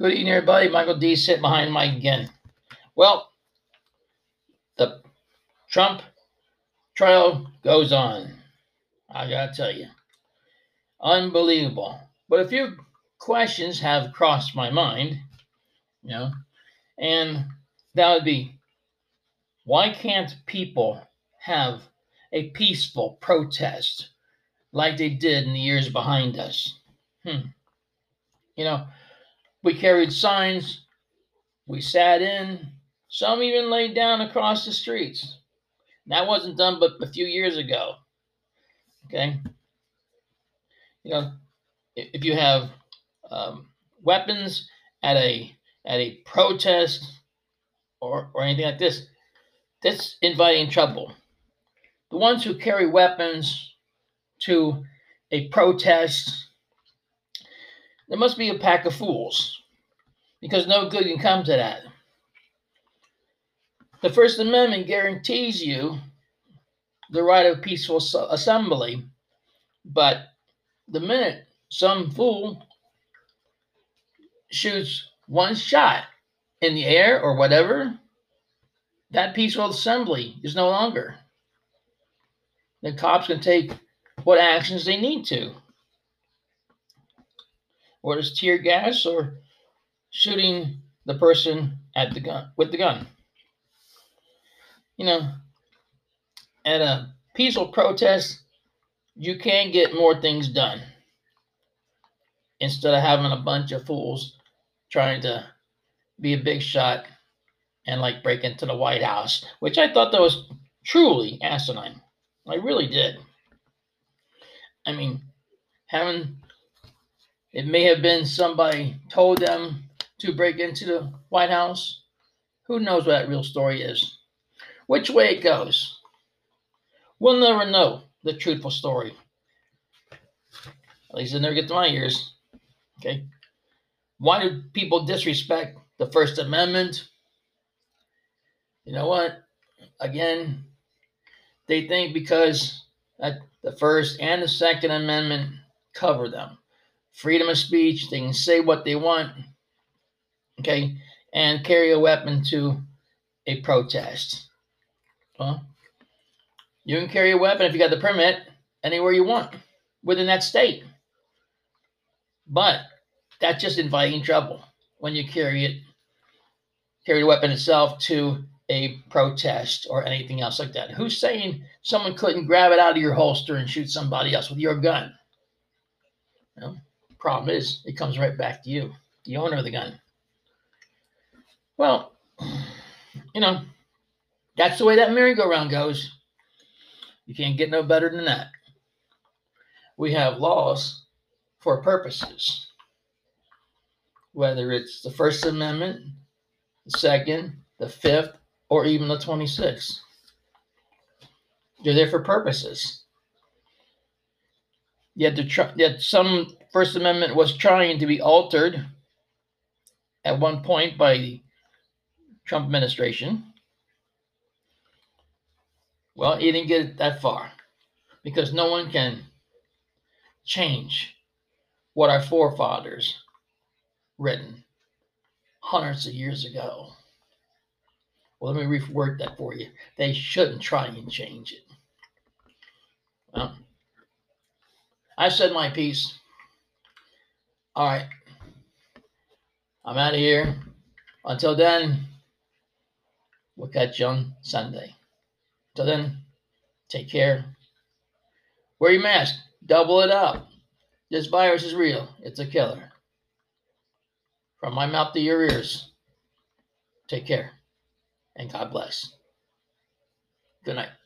Good evening, everybody. Michael D. sitting behind Mike again. Well, the Trump trial goes on. I gotta tell you, unbelievable. But a few questions have crossed my mind, you know, and that would be why can't people have a peaceful protest like they did in the years behind us? Hmm. You know, we carried signs, we sat in, some even laid down across the streets. That wasn't done but a few years ago. Okay. You know, if you have um, weapons at a at a protest or or anything like this, that's inviting trouble. The ones who carry weapons to a protest there must be a pack of fools because no good can come to that. The First Amendment guarantees you the right of peaceful assembly, but the minute some fool shoots one shot in the air or whatever, that peaceful assembly is no longer. The cops can take what actions they need to or it's tear gas or shooting the person at the gun with the gun. You know, at a peaceful protest, you can get more things done instead of having a bunch of fools trying to be a big shot and like break into the White House, which I thought that was truly asinine. I really did. I mean, having it may have been somebody told them to break into the White House. Who knows what that real story is? Which way it goes? We'll never know the truthful story. At least it never get to my ears. Okay. Why do people disrespect the First Amendment? You know what? Again, they think because the First and the Second Amendment cover them freedom of speech. They can say what they want, okay, and carry a weapon to a protest. Well, you can carry a weapon if you got the permit anywhere you want within that state. But that's just inviting trouble when you carry it, carry the weapon itself to a protest or anything else like that. Who's saying someone couldn't grab it out of your holster and shoot somebody else with your gun? You know? Problem is, it comes right back to you, the owner of the gun. Well, you know, that's the way that merry-go-round goes. You can't get no better than that. We have laws for purposes, whether it's the First Amendment, the Second, the Fifth, or even the 26th. They're there for purposes. Yet, the yet some First Amendment was trying to be altered at one point by the Trump administration. Well, he didn't get that far because no one can change what our forefathers written hundreds of years ago. Well, let me reword that for you. They shouldn't try and change it. Well, I said my piece. All right. I'm out of here. Until then, we'll catch you on Sunday. Until then, take care. Wear your mask. Double it up. This virus is real. It's a killer. From my mouth to your ears, take care and God bless. Good night.